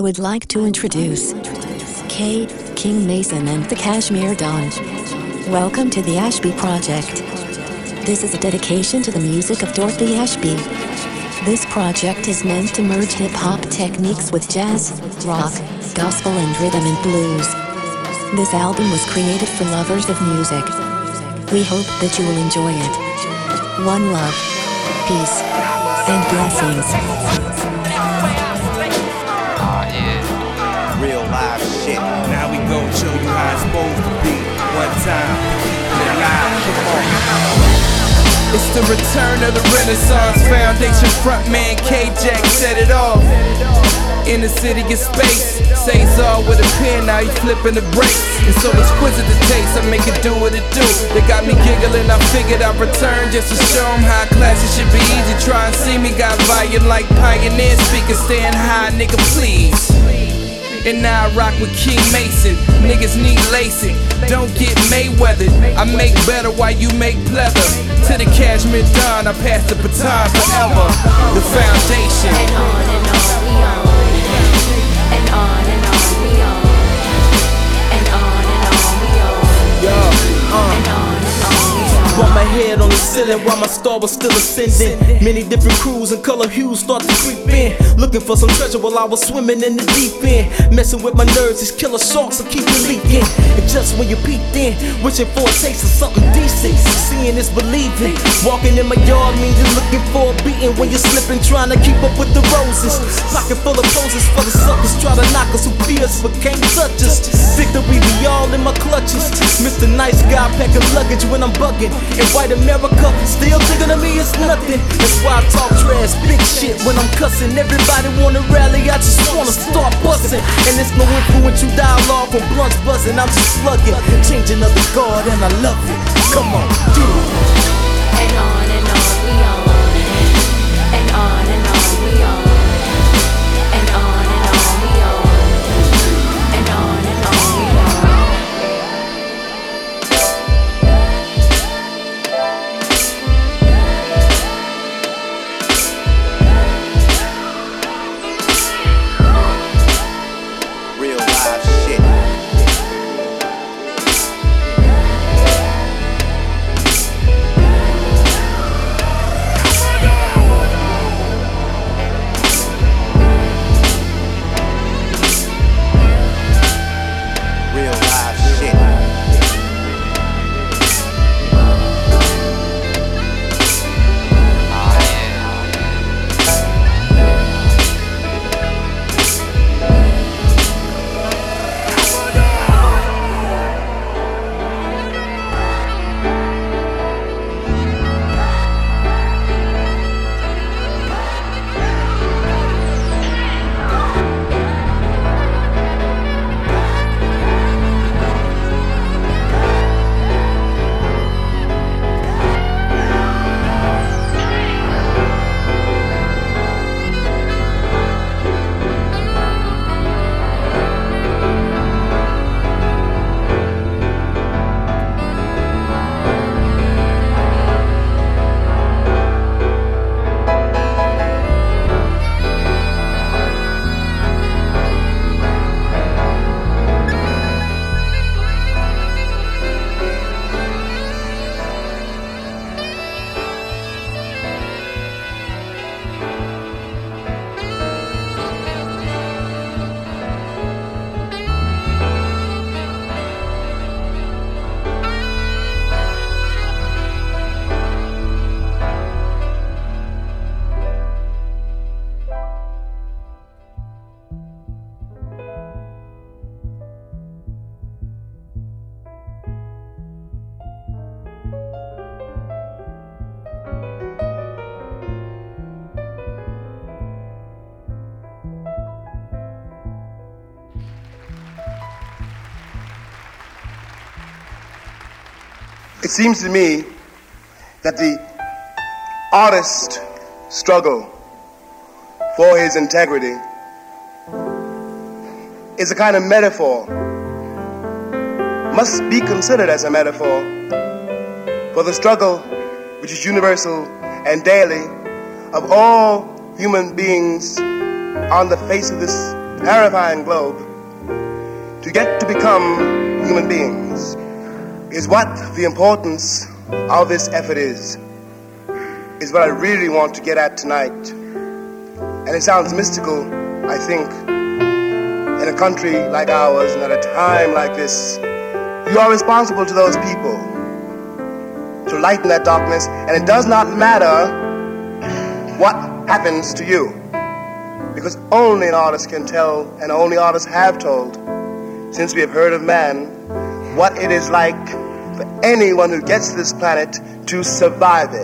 I would like to introduce Kay, King Mason and the Kashmere Don. Welcome to the Ashby Project. This is a dedication to the music of Dorothy Ashby. This project is meant to merge hip hop techniques with jazz, rock, gospel, and rhythm and blues. This album was created for lovers of music. We hope that you will enjoy it. One love, peace, and blessings. Live shit. Now we gon' show you how it's supposed to be. One time. Live. Come on. It's the return of the Renaissance Foundation frontman K Jack set it off. In the city of space, says all with a pen, now he flipping the brakes. It's so exquisite the taste, I make it do what it do. They got me giggling, I figured I'd return just to show show 'em how classy should be easy. Try and see me, got volume like Pioneer speakers, staying high, nigga, please. And now I rock with King Mason. Niggas need LASIK. Don't get Mayweather. I make better while you make leather. To the Kashmere Don, I pass the baton forever. The foundation. Ceiling while my star was still ascending. Many different crews and color hues start to creep in. Looking for some treasure while I was swimming in the deep end. Messing with my nerves, these killer sharks will keep you leaking. And just when you peeked in, wishing for a taste of something decent. Seeing is believing. Walking in my yard means you're looking for a beating when you're slipping, trying to keep up with the roses. Pocket full of poses for the suckers, try to knock us who fear us but can't touch us. All in my clutches. Mr. Nice Guy packing luggage when I'm bugging. In white America, still thinking of me is nothing. That's why I talk trash, big shit when I'm cussing. Everybody wanna rally, I just wanna start busting. And it's no influential dialogue from blunts buzzing. I'm just slugging, changing of the guard, and I love it. Come on, it. It seems to me that the artist struggle for his integrity is a kind of metaphor, must be considered as a metaphor for the struggle which is universal and daily of all human beings on the face of this terrifying globe to get to become human beings is what the importance of this effort is, is what I really want to get at tonight. And it sounds mystical, I think, in a country like ours and at a time like this. You are responsible to those people to lighten that darkness, and it does not matter what happens to you. Because only an artist can tell, and only artists have told, since we have heard of man, what it is like anyone who gets to this planet to survive it.